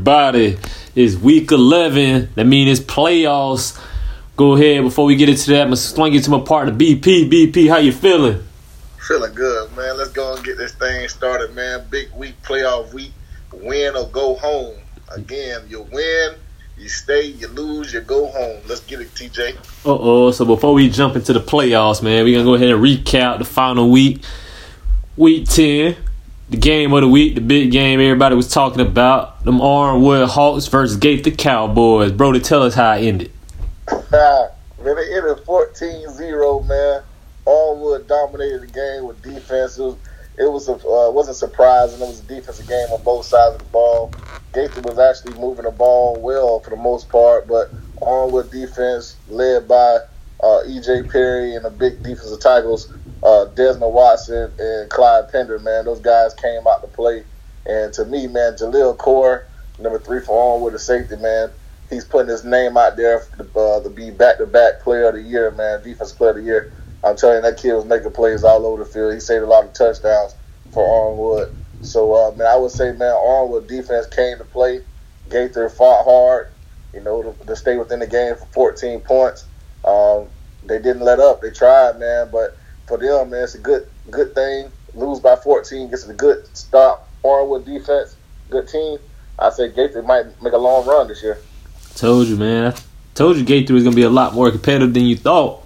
everybody. It's week 11. That means it's playoffs. Go ahead, before we get into that, I'm going to swing it to my partner, BP. BP, how you feeling? Feeling good, man. Let's go and get this thing started, man. Big week, playoff week. Win or go home. Again, you win, you stay, you lose, you go home. Let's get it, TJ. Uh oh. So before we jump into the playoffs, man, we're going to go ahead and recap the final week. Week 10 the game of the week, the big game everybody was talking about, them Armwood Hawks versus Gaither Cowboys. Bro, to tell us how it ended. man, it ended 14-0, man. Armwood dominated the game with defense. It was, it was a, uh, wasn't surprising. It was a defensive game on both sides of the ball. Gaither was actually moving the ball well for the most part, but Armwood defense led by uh, E.J. Perry and the big defensive tackles uh, Desmond Watson and Clyde Pender, man, those guys came out to play. And to me, man, Jaleel Core, number three for on with a safety, man, he's putting his name out there to, uh, to be back-to-back player of the year, man, defense player of the year. I'm telling you, that kid was making plays all over the field. He saved a lot of touchdowns for Armwood. So, uh, man, I would say, man, Armwood defense came to play. Gaither fought hard, you know, to, to stay within the game for 14 points. Um, they didn't let up. They tried, man, but for them, man, it's a good good thing. Lose by 14 gets a good stop. Armwood defense, good team. I say Gaither might make a long run this year. Told you, man. I told you Gaither was gonna be a lot more competitive than you thought.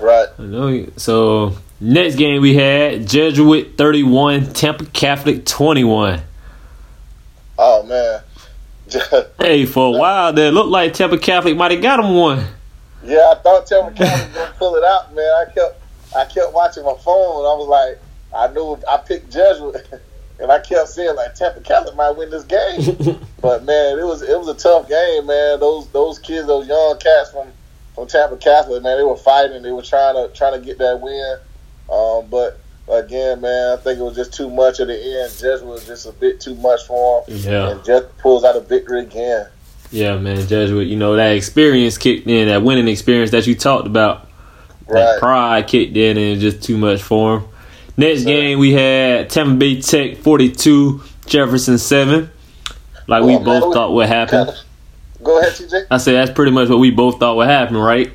Right. I know. So next game we had Jesuit 31, Tampa Catholic 21. Oh man. hey, for a while there, looked like Tampa Catholic might have got him one. Yeah, I thought Tampa Catholic was gonna pull it out, man. I kept I kept watching my phone and I was like, I knew I picked Jesuit, and I kept saying like Tampa Catholic might win this game. but man, it was it was a tough game, man. Those those kids, those young cats from from Tampa Catholic, man, they were fighting. They were trying to trying to get that win. Um, but again, man, I think it was just too much at the end. Jesuit was just a bit too much for him. Yeah. And Jesuit pulls out a victory again. Yeah, man, Jesuit. You know that experience kicked in, that winning experience that you talked about. Right. That pride kicked in and just too much for him. Next game we had Tampa Bay Tech 42, Jefferson 7. Like we Well, man, both we- thought would happen. Go ahead, TJ. I say that's pretty much what we both thought would happen, right?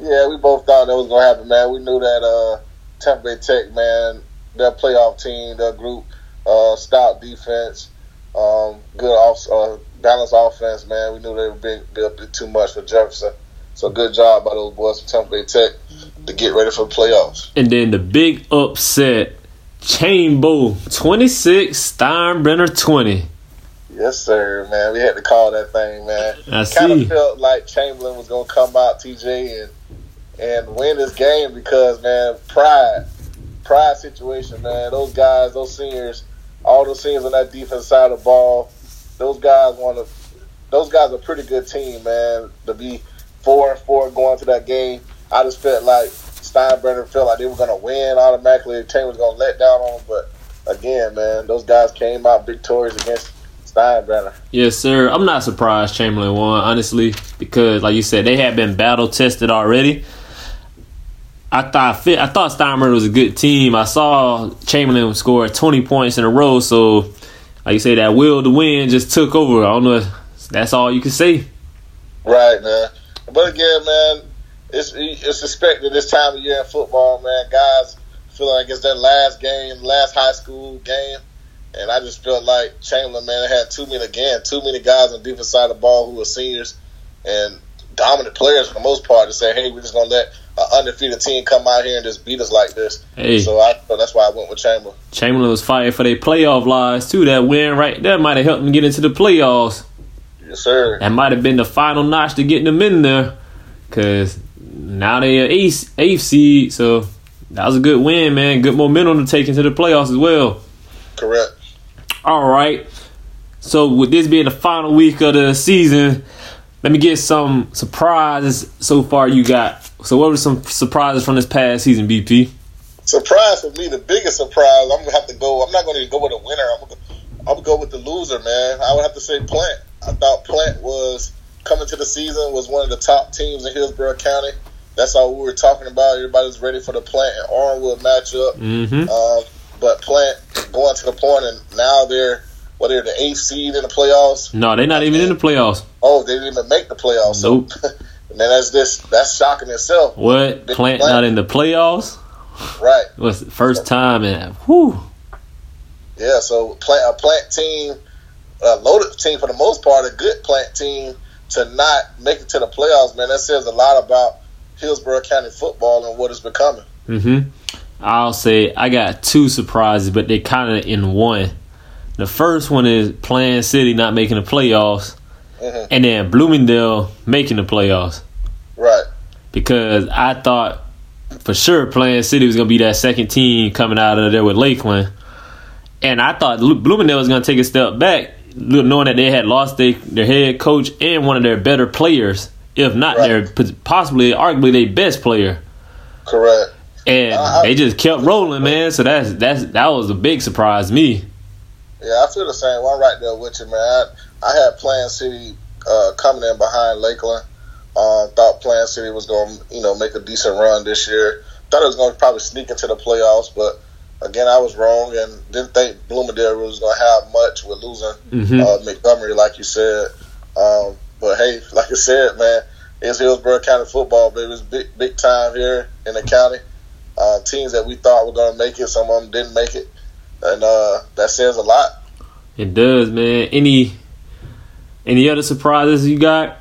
Yeah, we both thought that was gonna happen, man. We knew that uh, Tampa Bay Tech, man, their playoff team, their group, uh, stout defense, um, good off, uh, balanced offense, man. We knew they would be, be a bit too much for Jefferson. So good job by those boys from Tampa Bay Tech to get ready for the playoffs. And then the big upset, Chain 26, Steinbrenner 20. Yes, sir, man. We had to call that thing, man. I kind of felt like Chamberlain was gonna come out, TJ, and and win this game because man, pride, pride situation, man. Those guys, those seniors, all those seniors on that defense side of the ball, those guys want to. Those guys are a pretty good team, man. To be four and four going to that game, I just felt like Steinbrenner felt like they were gonna win automatically. The team was gonna let down on them, but again, man, those guys came out victorious against Steinbrenner. Yes, sir. I'm not surprised Chamberlain won, honestly, because like you said, they had been battle tested already. I thought fit. I thought Steinbrenner was a good team. I saw Chamberlain score 20 points in a row, so like you say, that will to win just took over. I don't know. If that's all you can say. Right, man. But again, man, it's it's expected this time of year in football, man. Guys feel like it's their last game, last high school game, and I just felt like Chamberlain, man, had too many again, too many guys on the defense side of the ball who were seniors and dominant players for the most part to say, hey, we're just gonna let an undefeated team come out here and just beat us like this. Hey. So I so that's why I went with Chamberlain. Chamberlain was fighting for their playoff lives too. That win right there might have helped them get into the playoffs. Yes, sir. That might have been the final notch to getting them in there, cause now they are eighth, eighth seed. So that was a good win, man. Good momentum to take into the playoffs as well. Correct. All right. So with this being the final week of the season, let me get some surprises so far. You got. So what were some surprises from this past season, BP? surprise for me, the biggest surprise, I'm gonna have to go. I'm not gonna go with a winner. I'm gonna, I'm gonna go with the loser, man. I would have to say Plant. I thought Plant was coming to the season was one of the top teams in Hillsborough County. That's all we were talking about. Everybody's ready for the Plant and Armwood matchup. Mm-hmm. Um, but Plant going to the point, and now they're what they're the eighth seed in the playoffs. No, they're not even in the playoffs. Oh, they didn't even make the playoffs. Nope. So, man, that's just that's shocking itself. What? Big Plant Plant. not in the playoffs? Right. It Was the first time in whew. Yeah. So plant a plant team, a loaded team for the most part, a good plant team to not make it to the playoffs. Man, that says a lot about Hillsborough County football and what it's becoming. Mm-hmm. I'll say I got two surprises, but they kind of in one. The first one is Plant City not making the playoffs, hmm and then Bloomingdale making the playoffs. Right. Because I thought for sure Plant City was gonna be that second team coming out of there with Lakeland, and I thought Bloomingdale was gonna take a step back, knowing that they had lost their, their head coach and one of their better players, if not Right. their possibly arguably their best player. Correct. and Uh, I- they just kept rolling, man. So that's that's that was a big surprise to me. Yeah, I feel the same. I'm right there with you, man. I, I had Plant City uh, coming in behind Lakeland. Uh, thought Plant City was going to, you know, make a decent run this year. Thought it was going to probably sneak into the playoffs, but again, I was wrong and didn't think Bloomingdale was going to have much with losing hmm uh, Montgomery, like you said. Um, but hey, like I said, man, it's Hillsborough County football, baby. It's big, big time here in the county. Uh, teams that we thought were going to make it, some of them didn't make it, and uh, that says a lot. It does, man. Any any other surprises you got?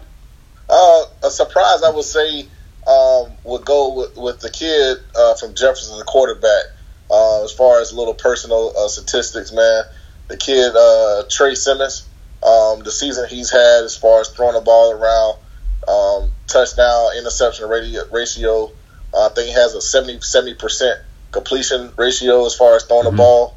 Uh, a surprise, I would say, um, would go with, with the kid uh, from Jefferson, the quarterback. Uh, as far as little personal uh, statistics, man, the kid uh, Trey Simmons, um, the season he's had as far as throwing the ball around, um, touchdown interception ratio, uh, I think he has a 70 percent completion ratio as far as throwing Mhm. the ball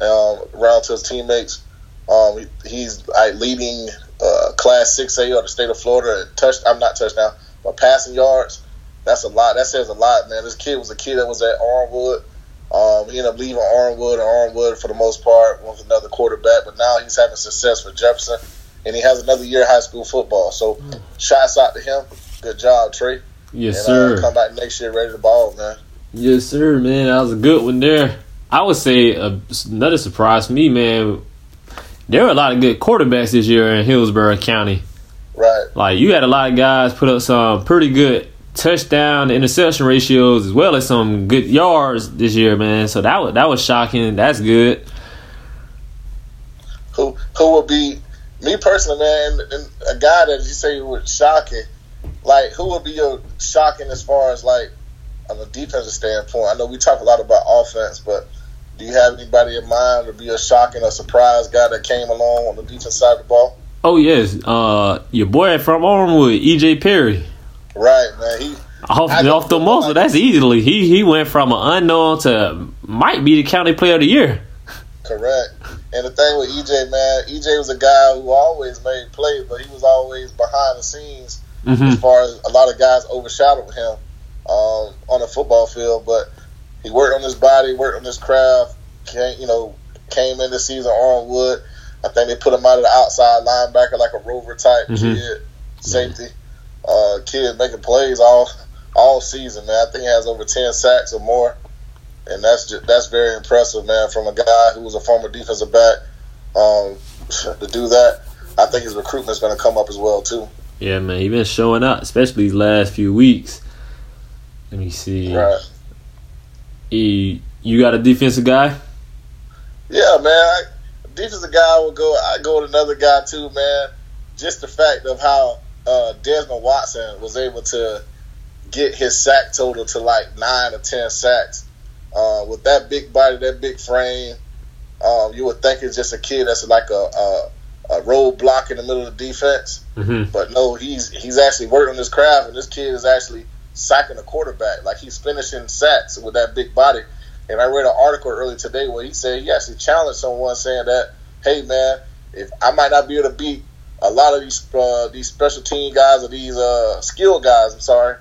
um, around to his teammates. Um, he, he's like, leading uh, Class 6A of the state of Florida. Touch, I'm not touchdown, but passing yards. That's a lot. That says a lot, man. This kid was a kid that was at Armwood. Um, he ended up leaving Armwood, and Armwood for the most part was another quarterback. But now he's having success with Jefferson, and he has another year of high school football. So, shots out to him. Good job, Trey. Yes, and sir. Uh, come back next year ready to ball, man. Yes, sir, man. That was a good one there. I would say uh, another surprise for me, man. There were a lot of good quarterbacks this year in Hillsborough County. Right. Like you had a lot of guys put up some pretty good touchdown interception ratios as well as some good yards this year, man. So that was that was shocking. That's good. who who would be me personally, man, and, and a guy that you say was shocking. Like who would be your shocking as far as like on a defensive standpoint? I know we talk a lot about offense, but do you have anybody in mind to be a shocking or surprise guy that came along on the defense side of the ball? Oh yes, uh, your boy from Armwood, EJ Perry. Right, man. He Off, off the muscle, that's easily. He he went from an unknown to might be the county player of the year. correct. And the thing with EJ, man, EJ was a guy who always made plays, but he was always behind the scenes hmm as far as a lot of guys overshadowed him um, on the football field. But he worked on his body, worked on his craft. Came, you know, came in the season on wood. I think they put him out of the outside linebacker, like a rover type Mhm. kid, safety. Uh, kid making plays all all season, man. I think he has over ten sacks or more, and that's just, that's very impressive, man. From a guy who was a former defensive back, um, to do that, I think his recruitment is going to come up as well too. Yeah, man, he's been showing up, especially these last few weeks. Let me see. Right. He, you got a defensive guy? Yeah, man. I, defensive guy will go. I go with another guy too, man. Just the fact of how uh, Desmond Watson was able to get his sack total to like nine or ten sacks uh, with that big body, that big frame. Um, you would think it's just a kid that's like a, a, a roadblock in the middle of the defense, Mm-hmm. but no, he's he's actually working on his craft, and this kid is actually sacking a quarterback. Like he's finishing sacks with that big body. And I read an article earlier today where he said he actually challenged someone saying that, "Hey man, if I might not be able to beat a lot of these uh, these special team guys or these uh, skill guys, I'm sorry,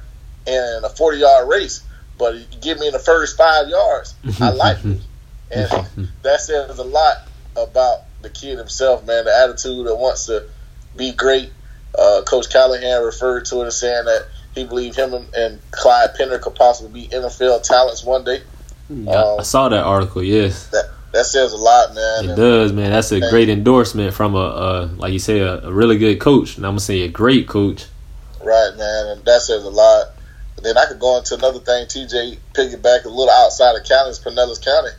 in a 40 yard race, but you give me in the first five yards, I like you." And that says a lot about the kid himself, man. The attitude that wants to be great. Uh, Coach Callahan referred to it as saying that he believed him and, and Clyde Penner could possibly be NFL talents one day. Yeah, I saw that article. Yes. that says a lot, man. It And- does, man. That's a great endorsement from a, a like you say, a, a really good coach. And I'm gonna say a great coach. Right, man, and that says a lot. And then I could go into another thing, TJ, piggyback a little outside of county, is Pinellas County,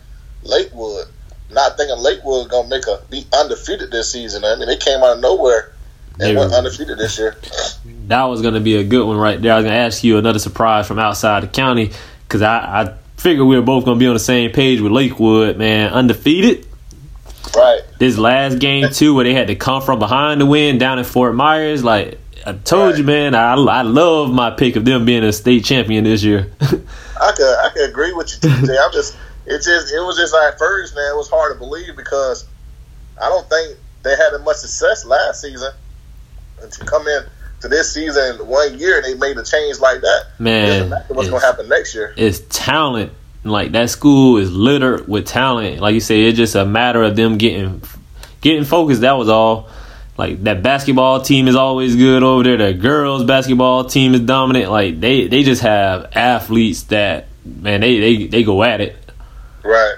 Lakewood. Not thinking Lakewood gonna make a be undefeated this season. I mean, they came out of nowhere and They went were- undefeated this year. That was gonna be a good one right there. I was gonna ask you another surprise from outside the county because I, I figured we were both gonna be on the same page with Lakewood, man. Undefeated. Right. This last game too, where they had to come from behind to win down in Fort Myers, like. I told you, man. I, I love my pick of them being a state champion this year. I could I could agree with you, TJ. I'm just it just it was just like at first, man, it was hard to believe because I don't think they had much success last season. And to come in to this season one year and they made a change like that. Man, what's gonna happen next year. it's talent. Like that school is littered with talent. Like you say, it's just a matter of them getting getting focused. That was all. Like that basketball team is always good over there. The girls basketball team is dominant. Like they they just have athletes that man they they, they go at it. Right.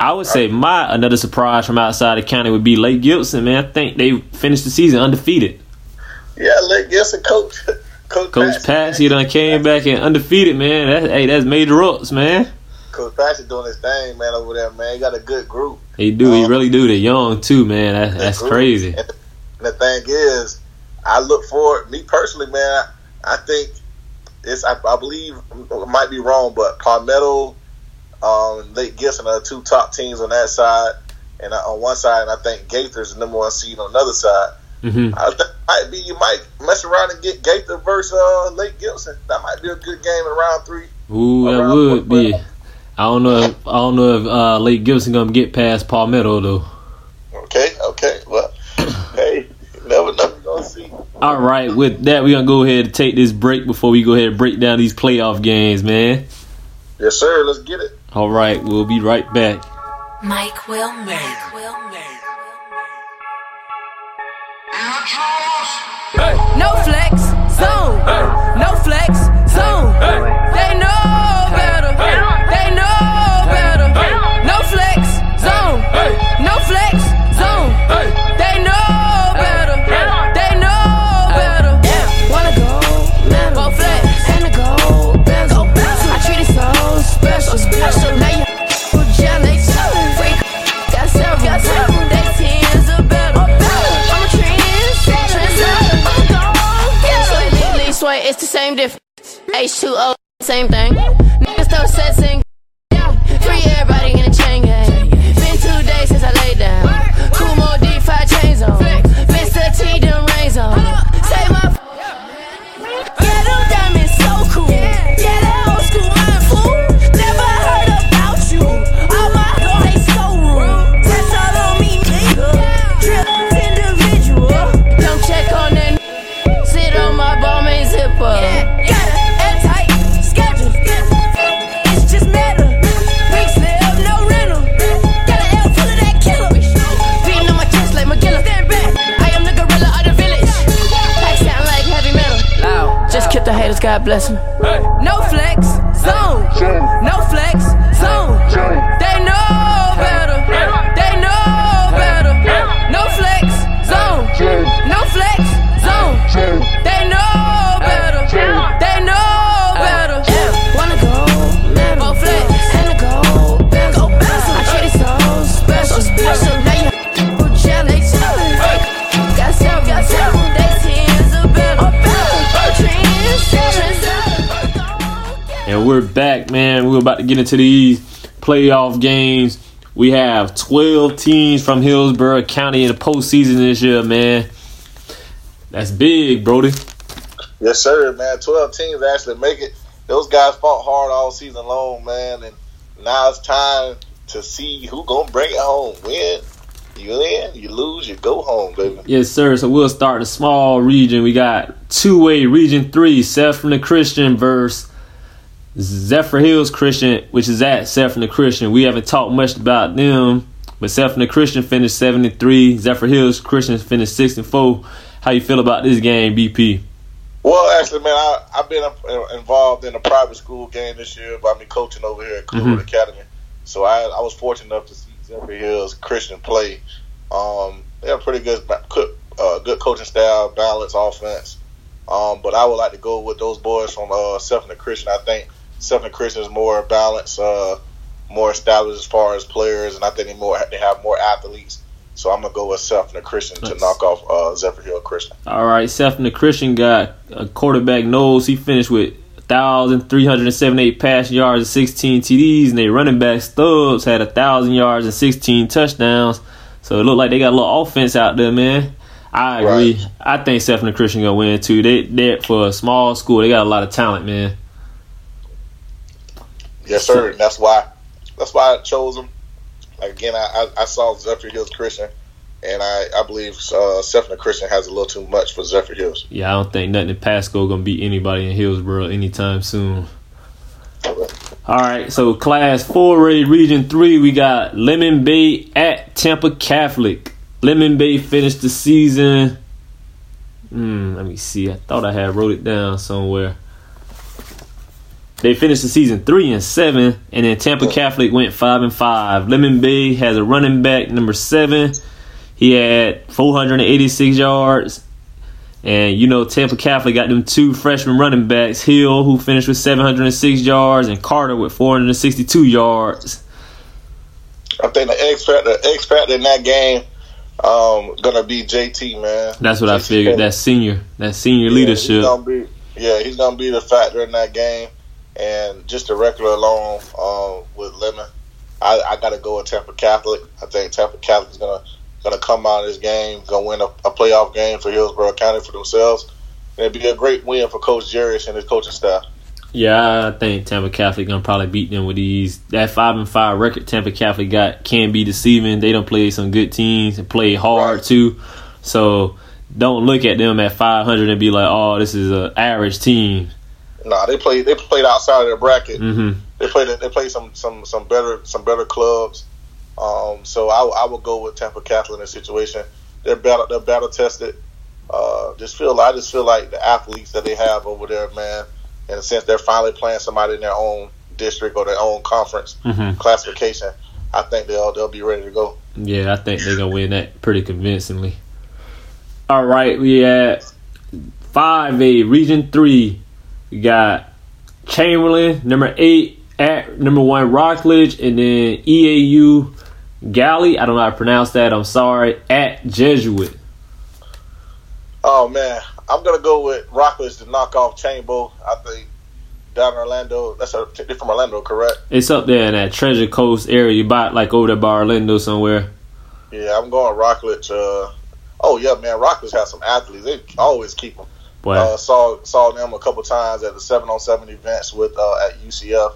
I would say my another surprise from outside the county would be Lake Gibson. Man, I think they finished the season undefeated. Yeah, Lake Gibson coach Coach, Coach Patsy, Patsy done came back and undefeated. Man, that, hey, that's major ups, man. Coach Patsy doing his thing, man, over there, man. He got a good group. He do. He Um, really do. They're young too, man. That, that's group. crazy. And the thing is, I look forward. Me personally, man, I, think it's. I, I believe I might be wrong, but Palmetto, um, Lake Gibson are the two top teams on that side, and on one side, and I think Gaither's the number one seed on the other side. hmm I think might be you might mess around and get Gaither versus uh, Lake Gibson. That might be a good game in round three. Ooh, that Around would be. I don't know. If, I don't know if uh, Lake Gibson gonna get past Palmetto though. Okay, okay. Well, hey, you never know. We're gonna see. All right, with that, we're gonna go ahead and take this break before we go ahead and break down these playoff games, man. Yes, sir. Let's get it. All right, we'll be right back. Mike Wilmer. Mike Wilmer. No flex, zone. No flex, zone. Lean, it's the same difference. H2O, same thing. Niggas throw sets in. Free everybody in the chain gang. Been two days since I laid down. God bless them. No flex, we're back, man. We're about to get into these playoff games. We have 12 teams from Hillsborough County in the postseason this year, man. That's big, Brody. Yes, sir, man. Twelve teams actually make it. Those guys fought hard all season long, man, and now it's time to see who gonna bring it home. Win, you win, you lose, you go home, baby. Yes, sir. So we'll start in a small region. We got two way region three, Seffner Christian versus Zephyrhills Christian, which is at Seffner Christian. We haven't talked much about them, but Seffner Christian finished 73. Zephyrhills Christian finished six and four. How you feel about this game, BP? Well, actually, man, I, I've been uh, involved in a private school game this year by me coaching over here at Clearwood Academy. So I, I was fortunate enough to see Zephyrhills Christian play. Um, they have pretty good, uh, good coaching style, balanced offense. Um, but I would like to go with those boys from uh, Seffner Christian. I think Seffner Christian is more balanced, uh, more established as far as players, and I think they more they have more athletes. So I'm gonna go with Seffner Christian to knock off uh, Zephyr Hill Christian. All right, the Christian got a quarterback nose. He finished with 1,378 passing yards and 16 TDs, and their running back Stubbs had 1,000 yards and 16 touchdowns. So it looked like they got a little offense out there, man. I agree. Right. I think the Christian gonna win too. They they for a small school, they got a lot of talent, man. Yes, sir. And that's why that's why I chose them. Again, I, I, I saw Zephyrhills Christian, and I, I believe uh, Seffner Christian has a little too much for Zephyrhills. Yeah, I don't think nothing in Pasco gonna beat anybody in Hillsborough anytime soon. All right, so class 4A region 3, we got Lemon Bay at Tampa Catholic. Lemon Bay finished the season. Hmm, let me see. I thought I had wrote it down somewhere. They finished the season 3 and 7 and then Tampa Catholic went 5 and 5. Lemon Bay has a running back number 7. He had 486 yards. And you know, Tampa Catholic got them two freshman running backs, Hill, who finished with 706 yards, and Carter with 462 yards. I think the X factor, X factor in that game, um, gonna be JT man. That's what I JT figured. Petty. That senior, that senior Yeah, leadership. He's be, yeah, he's gonna be the factor in that game, and just the record alone um, with Lemon, I, I got to go with Tampa Catholic. I think Tampa Catholic is gonna gonna come out of this game, gonna win a, a playoff game for Hillsborough County for themselves. And it'd be a great win for Coach Jarius and his coaching staff. Yeah, I think Tampa Catholic gonna probably beat them with these. That five and five record Tampa Catholic got can be deceiving. They don't play some good teams and play hard Right. too. So don't look at them at 500 and be like, oh, this is an average team. Nah, they played they played outside of their bracket. hmm They played they played some some some better some better clubs. Um, so I, I would go with Tampa Catholic in this situation. They're battle they're battle tested. Uh, just feel I just feel like the athletes that they have over there, man. In a sense, they're finally playing somebody in their own district or their own conference hmm classification. I think they'll they'll be ready to go. Yeah, I think they're gonna win that pretty convincingly. All right, we at five A Region Three. We got Chamberlain, number eight at number one Rockledge, and then Eau Gallie. I don't know how to pronounce that. I'm sorry. At Jesuit. Oh man, I'm gonna go with Rockledge to knock off Chambo. I think down in Orlando. That's a, they're from Orlando, correct? It's up there in that Treasure Coast area. You buy it like over there by Orlando somewhere. Yeah, I'm going Rockledge. Uh, oh yeah, man, Rockledge has some athletes. They always keep them. Boy, Uh, saw saw them a couple times at the seven on seven events with uh, at UCF.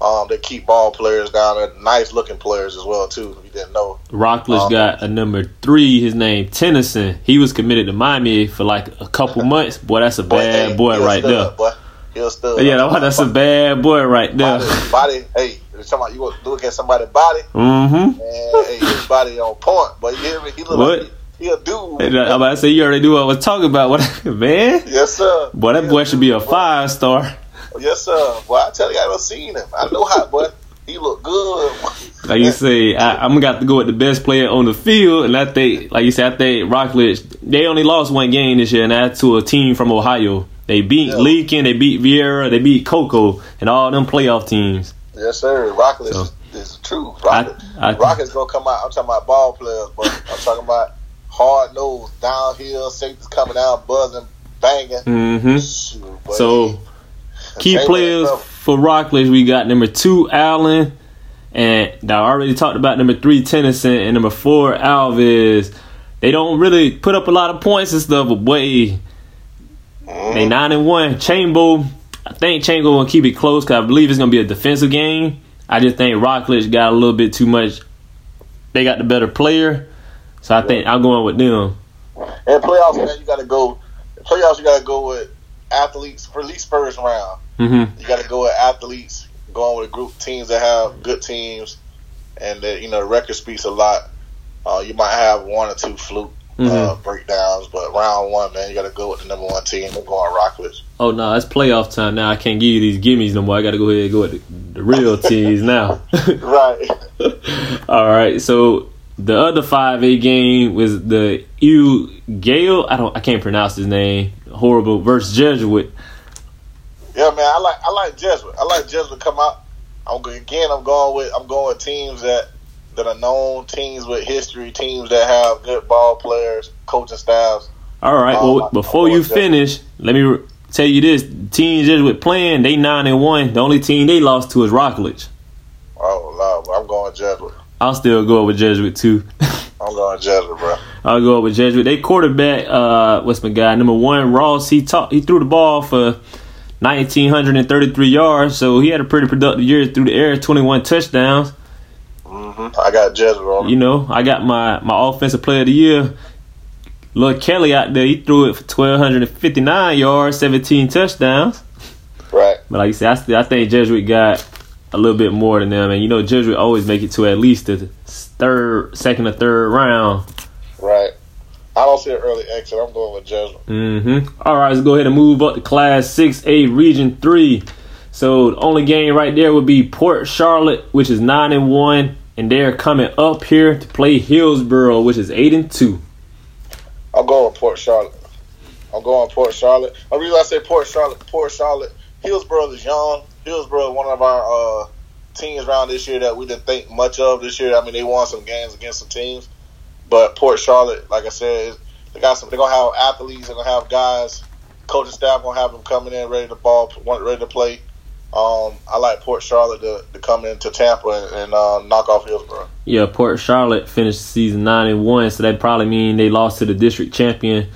Um, they keep ball players down there, nice looking players as well too. If you didn't know, Rockledge um, got a number three. His name Tennyson. He was committed to Miami for like a couple months. Boy, that's a bad hey, boy right stud, there. Boy, he a stud. Yeah, that- that's a bad boy right there. body. body hey, somebody you look at somebody's body, Mm-hmm. and hey, his body on point. But you hear me? He look What? like he, a dude. Uh, I'm about to say you already knew what I was talking about. What man? Yes, sir. Boy, that He boy should be a five star. Yes, sir. Boy, I tell you, I don't seen him. I know how, boy. He look good. Like you say, I, I'm gonna have to go with the best player on the field, and I think, like you said, I think Rockledge. They only lost one game this year, and that's to a team from Ohio. They beat Yeah. Leakin, they beat Viera, they beat Cocoa, and all them playoff teams. Yes, sir. Rockledge So- is, is true. Rocket, I- I- Rocket's gonna come out. I'm talking about ball players, but I'm talking about hard nose, downhill, safeties coming out, buzzing, banging. Mm-hmm. Shoot. So key players for Rockledge, we got number two Allen, and I already talked about number three Tennyson, and number four Alves. They don't really put up a lot of points and stuff, but boy, Mm-hmm. they nine and one. Chambo, I think Chambo will keep it close because I believe it's gonna be a defensive game. I just think Rockledge got a little bit too much. They got the better player, so I think I'm going with them. In playoffs, man, you got to go. Playoffs, you got to go with athletes for at least first round. hmm You got to go with athletes, going with a group teams that have good teams, and that you know the record speaks a lot. Uh, you might have one or two fluke uh, breakdowns. But round one, man, you got to go with the number one team. I'm going Rockledge. Oh no, it's playoff time now. I can't give you these gimmies no more. I got to go ahead and go with the, the real teams now. Right. All right, so the other five A game was the Eau Gallie. I don't, I can't pronounce his name. Horrible versus Jesuit. Yeah, man, I like I like Jesuit. I like Jesuit come out. I'm again. I'm going with I'm going with teams that that are known, teams with history, teams that have good ball players, coaching staffs. All right. Oh, Well, before you finish, let me tell you this: Team Jesuit playing, they nine and one. The only team they lost to is Rockledge. Oh Lord, I'm going Jesuit. I'll still go with Jesuit too. I'm going Jesuit, bro. I'll go with Jesuit. They quarterback, uh, what's my guy? Number one, Ross. He taught, he threw the ball for nineteen hundred and thirty three yards, so he had a pretty productive year through the air, twenty one touchdowns. hmm I got Jesuit on. You know, I got my my offensive player of the year, Lil Kelly out there. He threw it for twelve hundred and fifty nine yards, seventeen touchdowns. Right. But like you said, I, still, I think Jesuit got a little bit more than them, and you know Judge Jesuit always make it to at least the third, second or third round. Right. I don't see an early exit. I'm going with Jesuit. Mm-hmm. All right, let's go ahead and move up to Class 6A Region 3. So the only game right there would be Port Charlotte, which is 9 and 1, and they're coming up here to play Hillsborough, which is 8 and 2. I'm going with Port Charlotte. I'm going Port Charlotte. The reason I say Port Charlotte, Port Charlotte, Hillsborough is young. Hillsborough one of our uh, teams around this year that we didn't think much of this year. I mean, they won some games against some teams, but Port Charlotte, like I said, they got some. They're gonna have athletes. They're gonna have guys. Coaching staff gonna have them coming in ready to ball, ready to play. Um, I like Port Charlotte to, to come into Tampa and, and uh, knock off Hillsborough. Yeah, Port Charlotte finished season 9 and 1, so that probably mean they lost to the district champion.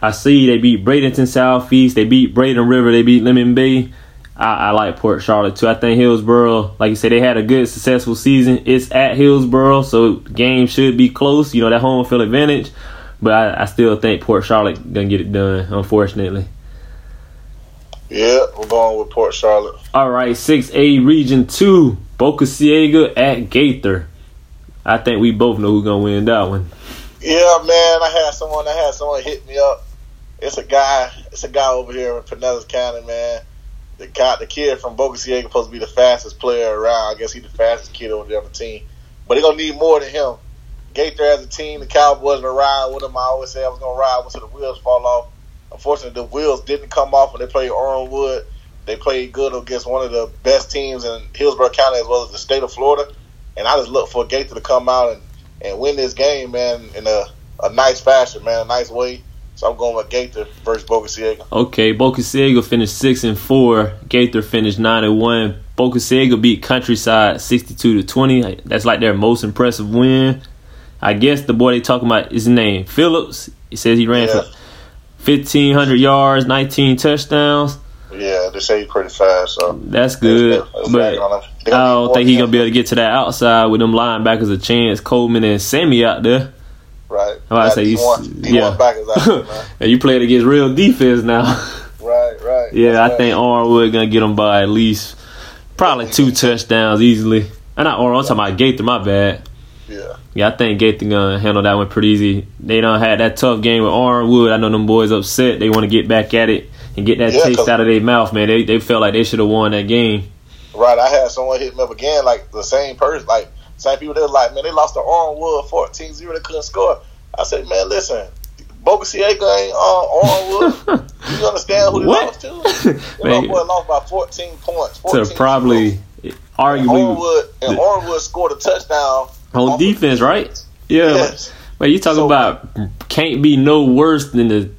I see they beat Bradenton Southeast, they beat Braden River, they beat Lemon Bay. I, I like Port Charlotte too. I think Hillsborough, like you said, they had a good, successful season. It's at Hillsborough, so game should be close. You know that home field advantage, but I, I still think Port Charlotte gonna get it done. Unfortunately. Yeah, we're going with Port Charlotte. All right, six A Region Two, Boca Ciega at Gaither. I think we both know who's gonna win that one. Yeah, man. I had someone. I had someone hit me up. It's a guy. It's a guy over here in Pinellas County, man. The guy, the kid from Boca Ciega, supposed to be the fastest player around. I guess he's the fastest kid on the other team. But they're gonna need more than him. Gaither as a team, the Cowboys are ride with him. I always say I was gonna ride until the wheels fall off. Unfortunately, the wheels didn't come off when they played Armwood. They played good against one of the best teams in Hillsborough County as well as the state of Florida. And I just look for Gaither to come out and, and win this game, man, in a, a nice fashion, man, a nice way. So I'm going with Gaither versus Boca Ciega. Okay, Boca Ciega finished six and four. Gaither finished nine and one. Boca Ciega beat Countryside sixty-two to twenty. That's like their most impressive win. I guess the boy they talking about is his name Phillips. He says he ran Yeah. for fifteen hundred yards, nineteen touchdowns. Yeah, they say he's pretty fast, so That's good, but bagging on him. They I don't think he's gonna be able to get to that outside with them linebackers. A chance Coleman and Sammy out there. Right. Oh, I say you, D1 D1 yeah. backers out there, man. and you played against real defense now. Right, right. Yeah, That's I think Armwood gonna get them by at least probably two touchdowns easily. And not Arnold, I'm talking about Gaither, my bad. Yeah. Yeah, I think Gaither gonna handle that one pretty easy. They don't had that tough game with Armwood. I know them boys upset. They want to get back at it and get that Yeah, taste out of their mouth, man. They they felt like they should have won that game. Right, I had someone hit me up again, like the same person, like same people. They're like, man, they lost to Armwood 14-0. They couldn't score. I said, man, listen, Boca Ciega ain't uh, Armwood. you understand who they What? lost to? They Man. lost, lost by 14 points. to 14 probably arguably Armwood and Armwood scored a touchdown on defense, right? Yeah. Yes. But you talking So- about can't be no worse than the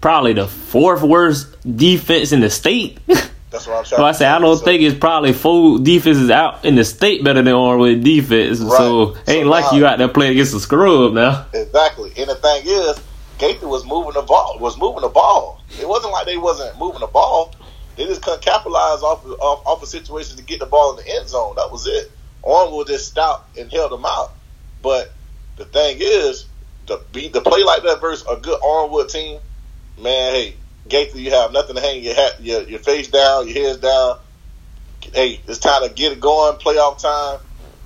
probably the fourth worst defense in the state. That's what I'm trying. So I say I don't So- think it's probably four defenses out in the state better than Armwood defense. Right. So ain't So like now- you out there playing against a scrub now. Exactly. And the thing is, Gaither was moving the ball. Was moving the ball. It wasn't like they wasn't moving the ball. They just couldn't capitalize off of, off, off of situations to get the ball in the end zone. That was it. Armwood just stopped and held them out. But the thing is, to be to play like that versus a good Armwood team, man. Hey, Gaither, you have nothing to hang your hat, your, your face down, your head's down. Hey, it's time to get it going. Playoff time.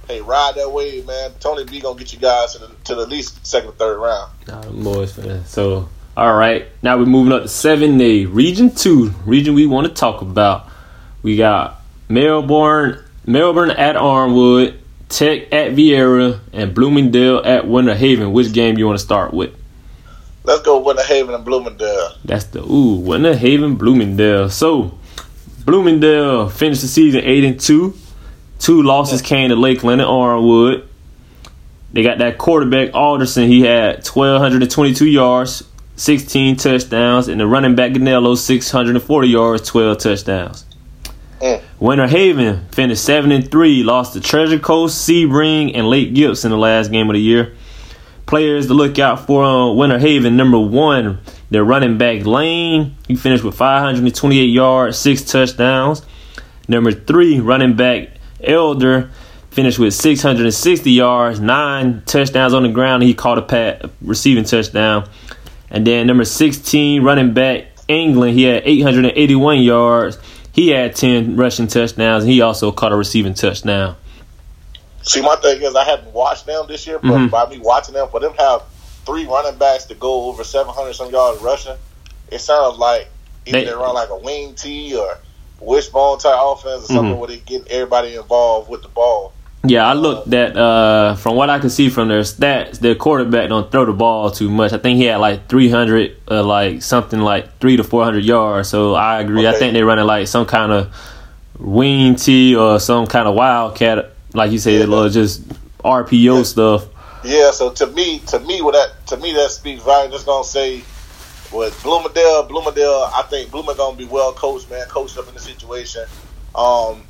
hey, ride that wave, man. Tony B gonna get you guys to the, to the least second or third round. Nah, boys fan. So, all right. Now we're moving up to 7A, Region 2, region we want to talk about. We got Melbourne, Melbourne at Armwood, Tech at Viera, and Bloomingdale at Winter Haven. Which game you want to start with? Let's go Winter Haven and Bloomingdale. That's the ooh Winter Haven Bloomingdale. So Bloomingdale finished the season eight and two. Two losses came to Lakeland and Armwood. They got that quarterback Alderson. He had twelve hundred and twenty-two yards, sixteen touchdowns, and the running back Ganello six hundred and forty yards, twelve touchdowns. Mm. Winter Haven finished seven and three, lost to Treasure Coast, Sebring, and Lake Gibbs in the last game of the year. Players to look out for on Winter Haven. Number one, their running back Lane. He finished with 528 yards, six touchdowns. Number three, running back Elder finished with 660 yards, nine touchdowns on the ground. He caught a pat, receiving touchdown. And then number 16, running back England, he had 881 yards. He had 10 rushing touchdowns. And he also caught a receiving touchdown. See, my thing is, I haven't watched them this year, but Mhm. by me watching them, for them to have three running backs to go over 700 some yards rushing, it sounds like either They- run like a wing T or wishbone type offense or something Mhm. where they get everybody involved with the ball. Yeah, I looked at uh from what I can see from their stats, their quarterback don't throw the ball too much. I think he had like 300 uh, like something like 3 to 400 yards. So I agree. I think they're running like some kind of wing T or some kind of wildcat like you said, Yeah. little just RPO Yeah. stuff. Yeah, so to me, to me, what that to me that speaks volumes. Just gonna say, with Bloomingdale, Bloomingdale, I think Bloomingdale gonna be well coached, man, coached up in the situation. Um,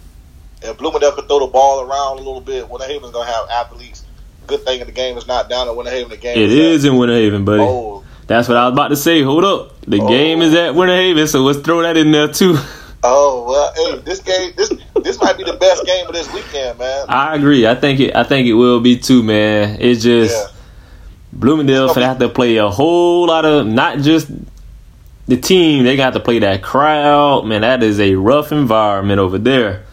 if Bloomingdale could throw the ball around a little bit, Winter Haven's gonna have athletes. Good thing in the game is not down at Winter Haven. The game It is is in Winter Haven, buddy. Oh, That's what I was about to say. Hold up. The Oh. game is at Winter Haven, so let's throw that in there too. oh well, hey, this game, this this might be the best game of this weekend, man. I agree. I think it I think it will be too, man. It's just Yeah. Bloomingdale It's gonna have to play a whole lot of not just the team. They got to play that crowd. Man, that is a rough environment over there.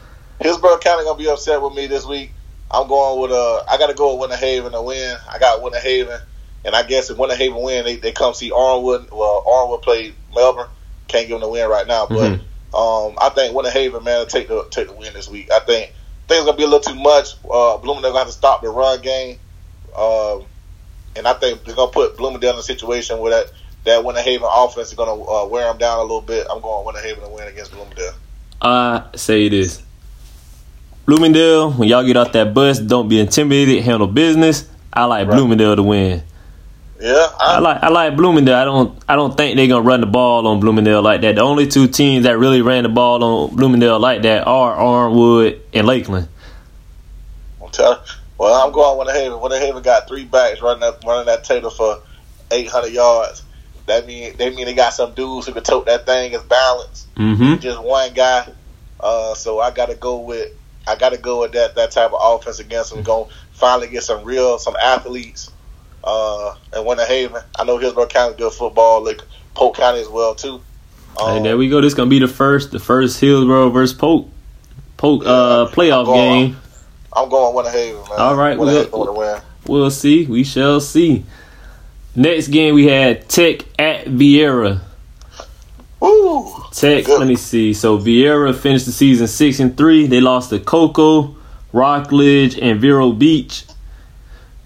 Hillsborough County gonna be upset with me this week. I'm going with uh, I got to go with Winter Haven to win. I got Winter Haven, and I guess if Winter Haven win, they, they come see Armwood. Well, Armwood play Melbourne. Can't give them the win right now, but Mhm. Um, I think Winter Haven man will take the take the win this week. I think things gonna be a little too much. Uh, Bloomingdale gonna have to stop the run game, um, and I think they're gonna put Bloomingdale in a situation where that that Winter Haven offense is gonna uh, wear them down a little bit. I'm going Winter Haven to win against Bloomingdale. I say this. Bloomingdale, when y'all get off that bus, don't be intimidated. Handle business. I like Right. Bloomingdale to win. Yeah, I like I like Bloomingdale. I don't I don't think they're gonna run the ball on Bloomingdale like that. The only two teams that really ran the ball on Bloomingdale like that are Armwood and Lakeland. Well, I'm going Winter Haven. Got three backs running that running that Taylor for 800 yards. That mean they mean they got some dudes who can tote that thing as balance. Mm-hmm. Just one guy. Uh, so I got to go with I got to go with that that type of offense against them. Going finally get some real some athletes. Uh, and Winter Haven. I know Hillsborough County good football. Like Polk County as well too. Um, Hey, there we go. This is gonna be the first the first Hillsborough versus Polk Polk uh playoff Go on. game. I'm going Winter Haven, man. All right, Winter we'll- Haven. We'll see. We shall see. Next game we had Tech at Viera. Ooh, Tech, Good. let me see. So Viera finished the season six and three. They lost to Cocoa, Rockledge, and Vero Beach.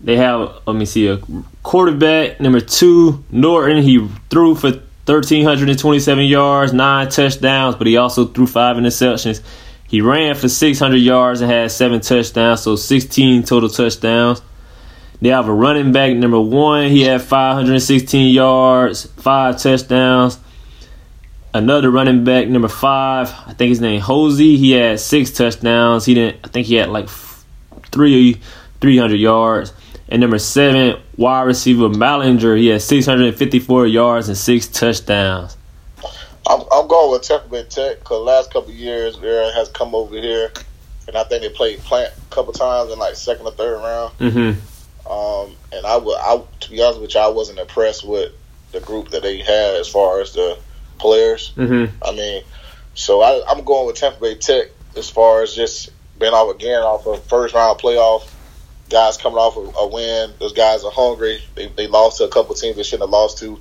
They have let me see a quarterback number two Norton. He threw for thirteen hundred and twenty-seven yards, nine touchdowns, but he also threw five interceptions. He ran for six hundred yards and had seven touchdowns, so sixteen total touchdowns. They have a running back number one. He had 516 yards, five touchdowns. Another running back number five, I think his name Hosey. He had six touchdowns. He didn't. I think he had like three, 300 yards. And number seven, wide receiver Mallinger. He had 654 yards and six touchdowns. I'm, I'm going with Tampa Bay Tech because last couple years, Aaron has come over here, and I think they played Plant a couple times in like second or third round. Mm-hmm. Um, and I would, I to be honest with you, I wasn't impressed with the group that they had as far as the players. Mm-hmm. I mean, so I, I'm going with Tampa Bay Tech as far as just being off again off a first round playoff. Guys coming off a, a win. Those guys are hungry. They, they lost to a couple teams they shouldn't have lost to.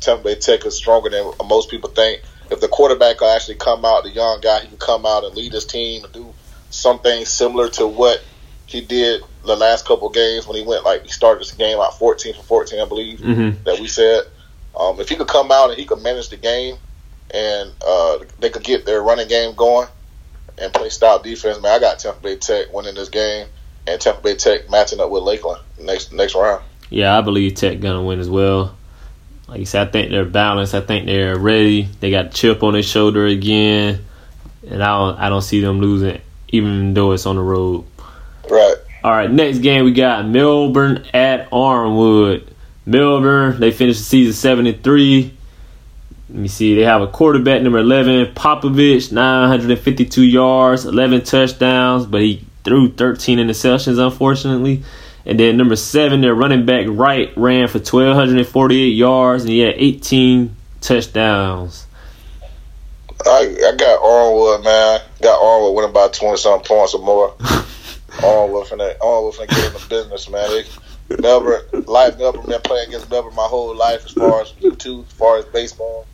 Tampa Bay Tech is stronger than most people think. If the quarterback will actually come out, the young guy, he can come out and lead his team and do something similar to what he did the last couple games when he went like he started this game out 14 for 14, I believe Mhm. that we said. Um, if he could come out and he could manage the game, and uh, they could get their running game going and play style defense, man, I got Tampa Bay Tech winning this game, and Tampa Bay Tech matching up with Lakeland next next round. Yeah, I believe Tech gonna win as well. Like you said, I think they're balanced. I think they're ready. They got a chip on their shoulder again, and I don't, I don't see them losing, even though it's on the road. Right. All right, next game we got Melbourne at Armwood. Melbourne, they finished the season seven three. Let me see, they have a quarterback number eleven, Popovich, nine hundred and fifty-two yards, eleven touchdowns, but he threw thirteen interceptions, unfortunately. And then number seven, their running back Wright ran for twelve hundred and forty-eight yards, and he had eighteen touchdowns. I, I got Armwood, man. Got Armwood winning by 20 something points or more. Armwood finna, Armwood finna get in the business, man. They, Melbourne, life Melbourne, been playing against Melbourne my whole life as far as YouTube, as far as baseball.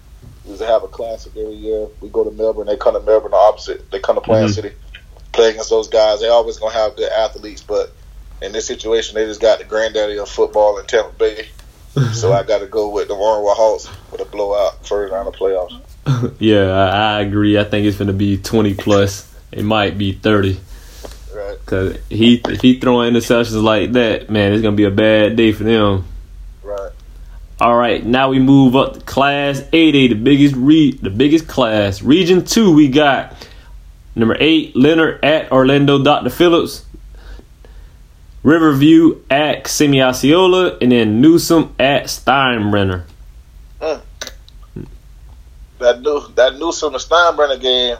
We used to have a classic every year. We go to Melbourne, they come to Melbourne the opposite. They come to Plant Mhm. City, play against those guys. They always gonna have good athletes, but in this situation, they just got the granddaddy of football in Tampa Bay. So mm-hmm. I got to go with the Armwood Hawks with a blowout first round of playoffs. Yeah, I, I agree. I think it's going to be twenty plus. It might be thirty. Right, Cause he if he throwing interceptions like that, man, it's gonna be a bad day for them. right. All right, now we move up to Class 8A, the biggest re the biggest class. Region two, we got number eight Lennard at Orlando Dr. Phillips, Riverview at Osceola, and then Newsome at Steinbrenner. that new that Newsome and Steinbrenner game,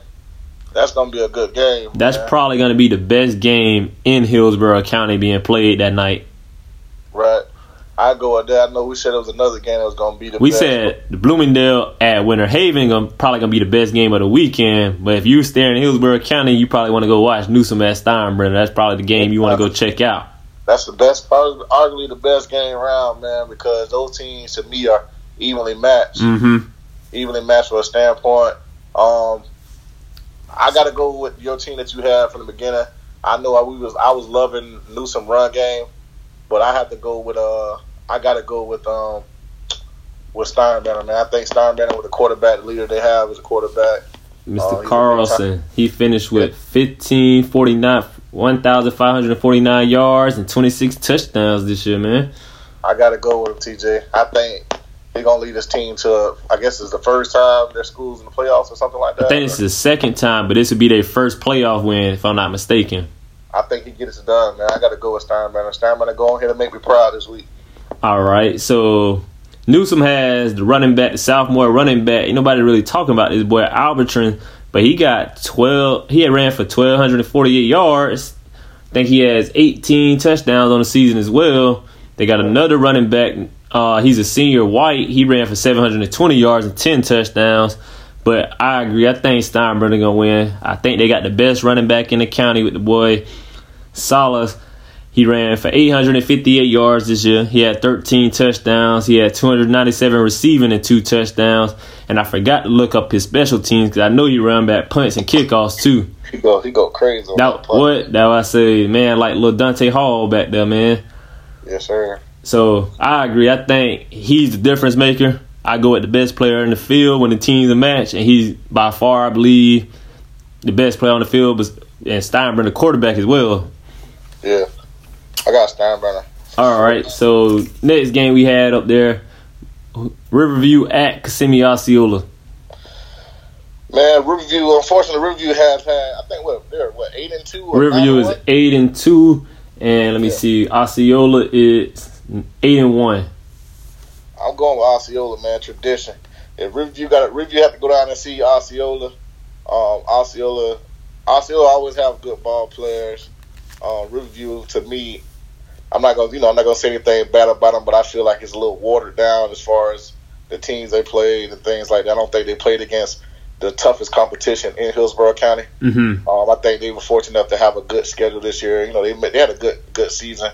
that's gonna be a good game. That's man. probably gonna be the best game in Hillsborough County being played that night. I go with that. I know we said it was another game that was gonna be the We best. said the Bloomingdale at Winter Haven gonna, probably gonna be the best game of the weekend. But if you're staring in Hillsborough County, you probably want to go watch Newsome at Steinbrenner. That's probably the game you want to go check out. that's the best, probably arguably the best game around, man, because those teams to me are evenly matched, Mm-hmm. evenly matched from a standpoint. Um, I got to go with your team that you had from the beginning. I know I, we was I was loving Newsome run game, but I have to go with uh I got to go with um with Steinbrenner, man. I think Steinbrenner with the quarterback, the leader they have is a quarterback. Mr. A Carlson, he finished with 1549, 1,549 yards and 26 touchdowns this year, man. I got to go with him, TJ. I think he's gonna lead his team to I guess it's the first time their schools in the playoffs or something like that. I think this is the second time, but this would be their first playoff win, if I'm not mistaken. I think he gets it done, man. I got to go with Steinbrenner. Steinbrenner, go on here and make me proud this week. All right, so Newsome has the running back, the sophomore running back. Ain't nobody really talking about this boy Albertron, but he got twelve. He had ran for twelve hundred and forty-eight yards. I think he has eighteen touchdowns on the season as well. They got another running back. Uh, he's a senior white. He ran for seven hundred and twenty yards and ten touchdowns. But I agree. I think Steinbrenner gonna win. I think they got the best running back in the county with the boy Salas. He ran for 858 yards this year. He had 13 touchdowns. He had 297 receiving and two touchdowns. And I forgot to look up his special teams because I know he run back punts and kickoffs too. He go he go crazy. On That that what that I say, man, like little Dante Hall back there, man. Yes, sir. So I agree. I think he's the difference maker. I go with the best player in the field when the team's a match, and he's by far, I believe, the best player on the field. But and Steinbrenner, the quarterback as well. Yeah, I got Steinbrenner. All right. So next game we had up there, Riverview at Kissimmee Osceola. Man, Riverview. Unfortunately, Riverview has had. I think what they're what eight and two. Or Riverview is one? eight and two, and let me Yeah. see, Osceola is eight and one. I'm going with Osceola, man. Tradition. If Riverview got Riverview have to go down and see Osceola. Um, Osceola, Osceola always have good ball players. Um, Riverview, to me, I'm not gonna, you know, I'm not gonna say anything bad about them, but I feel like it's a little watered down as far as the teams they played and things like that. I don't think they played against the toughest competition in Hillsborough County. Mm-hmm. Um, I think they were fortunate enough to have a good schedule this year. You know, they they had a good good season,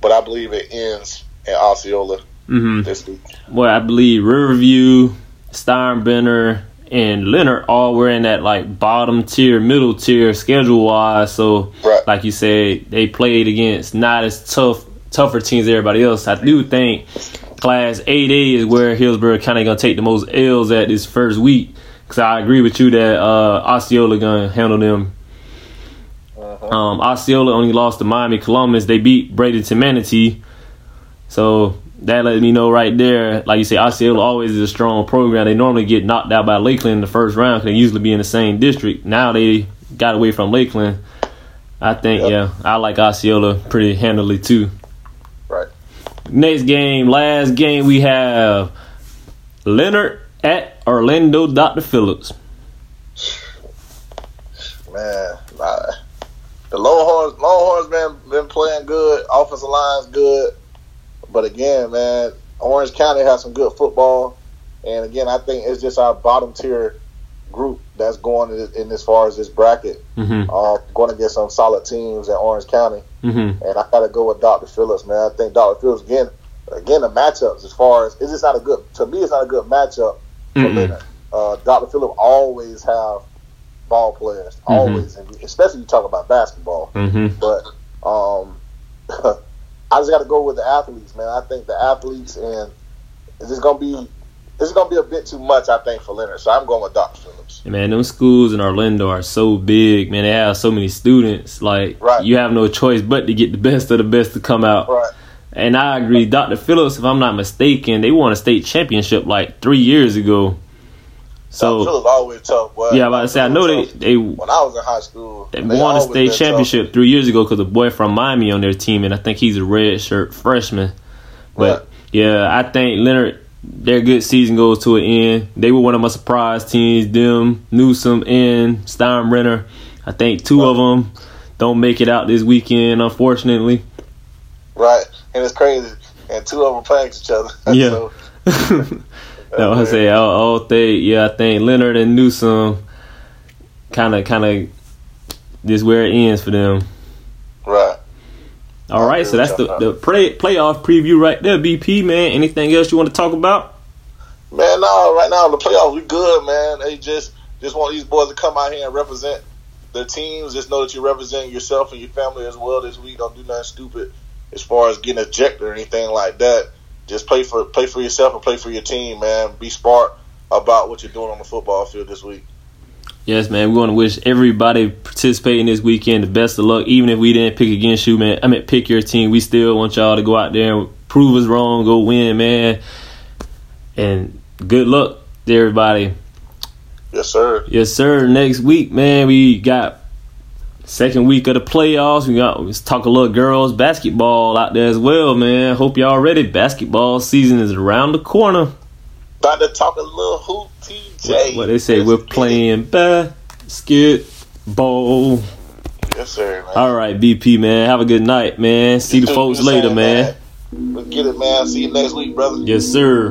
but I believe it ends in Osceola Mm-hmm. this week. Well, I believe Riverview, Steinbrenner, and Lennard all were in that like bottom tier, middle tier schedule wise. So, Right. like you said, they played against not as tough, tougher teams as everybody else. I do think Class 8A is where Hillsborough kind of gonna take the most L's at this first week. Cause I agree with you that uh, Osceola gonna handle them. Um, Osceola only lost to Miami Columbus. They beat Bradenton Manatee. So that let me know right there. Like you say, Osceola always is a strong program. They normally get knocked out by Lakeland in the first round because they usually be in the same district. Now they got away from Lakeland. I think, Yep. yeah, I like Osceola pretty handily too. Right. Next game, last game, we have Lennard at Orlando Dr. Phillips. Man, nah. the Longhorns Longhorns been been playing good. Offensive line's good, but again, man, Orange County has some good football, and again, I think it's just our bottom tier group that's going in, as far as this bracket. Mm-hmm. Uh, going against some solid teams in Orange County, Mm-hmm. and I got to go with Dr. Phillips, man. I think Dr. Phillips again, again the matchups as far as it's just not a good to me. It's not a good matchup for. Lennard. Uh, Dr. Phillips always have ball players, always, and especially you talk about basketball. Mm-hmm. But um, I just got to go with the athletes, man. I think the athletes and it's just gonna be this is gonna be a bit too much, I think, for Lennard. So I'm going with Dr. Phillips. Man, them schools in Orlando are so big, man. They have so many students. Like, Right. you have no choice but to get the best of the best to come out. Right. And I agree. Dr. Phillips, if I'm not mistaken, they won a state championship like three years ago. So, Phillips always tough, boy. yeah, about to say, I know they, they, When I was in high school, they they won a state been tough. championship three years ago because a boy from Miami on their team, and I think he's a red shirt freshman. But, Right. yeah, I think Lennard, their good season goes to an end. They were one of my surprise teams, them, Newsome, and Steinbrenner. I think two of them don't make it out this weekend, unfortunately. Right, and it's crazy. And two of them playing each other. Yeah. so, no, I say all, all they, yeah, I think Lennard and Newsome kind of, kind of, this where it ends for them. right. All right, so that's the the play, playoff preview right there, BP man. Anything else you want to talk about? Man, no, right now the playoffs we good, man. They just just want these boys to come out here and represent their teams. Just know that you're representing yourself and your family as well this week. Don't do nothing stupid as far as getting ejected or anything like that. Just play for play for yourself and play for your team, man. Be smart about what you're doing on the football field this week. Yes, man. We want to wish everybody participating this weekend the best of luck. Even if we didn't pick against you, man. I mean, pick your team. We still want y'all to go out there and prove us wrong, go win, man. And good luck to everybody. Yes, sir. Yes, sir. Next week, man, we got second week of the playoffs. We got let's talk a little girls basketball out there as well, man. Hope y'all ready. Basketball season is around the corner. About to talk a little hoop, TJ. What they say, we're playing basketball. Yes, sir. Man. All right, BP man, have a good night, man. See the folks later, same, man. Let's get it, man. See you next week, brother. Yes, sir.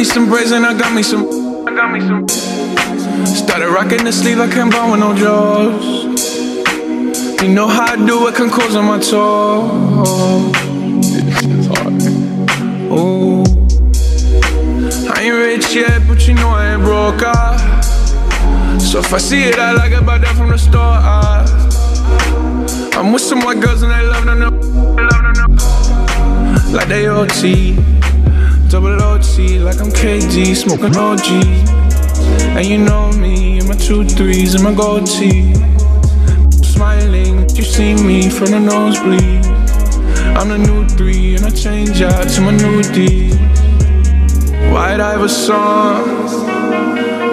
me some braids and I got me some, I got me some. Started rocking the sleeve, I can't buy with no jaws. You know how I do it, can close on my toes. It's hard. Oh, I ain't rich yet, but you know I ain't broke. Ah. So if I see it, I like it, buy that from the store. Ah. I'm with some white girls and they love them, love them, like they OT, double OT, like I'm KG, smoking OG. And you know me, and my two threes and my gold tee. Smiling, you see me from the nosebleed. I'm the new three, and I change out to my new D. White Iverson.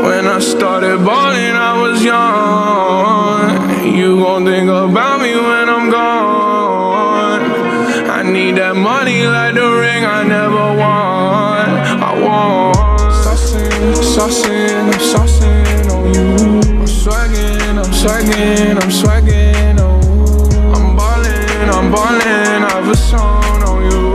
When I started balling, I was young. You gon' think about me when I'm gone. I need that money saucing, I'm saucing on you. I'm swagging, I'm swagging, I'm swagging. Oh, I'm ballin', I'm ballin', I've a song on you.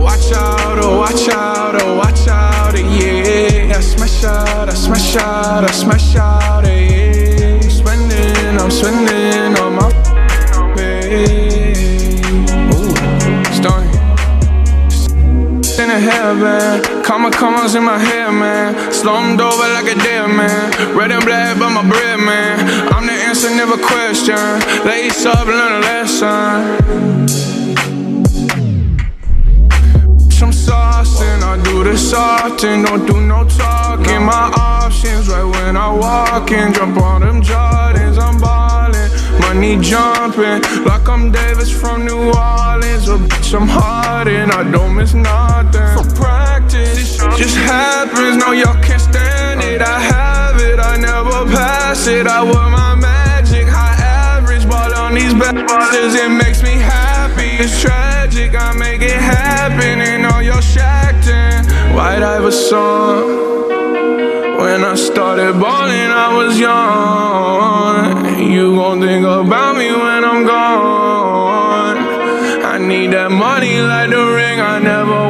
Watch out, oh watch out, oh watch out, yeah. I smash out, I smash out, I smash out, headband, comma commas in my head, man. Slummed over like a dead man. Red and black, but my bread, man. I'm the answer, never question. Lace up, learn a lesson. I'm and I do this often, don't do no talking. My options right when I walk in, jump on them Jordans, I'm ballin', money jumping like I'm Davis from New Orleans. Or bitch, I'm Harden, I don't miss nothing. Just happens, no y'all can't stand it. I have it, I never pass it. I wear my magic, high average, ball on these bad ballers, it makes me happy. It's tragic, I make it happen, and all y'all shacked in. White Iverson. When I started balling, I was young. You gon' think about me when I'm gone. I need that money like the ring I never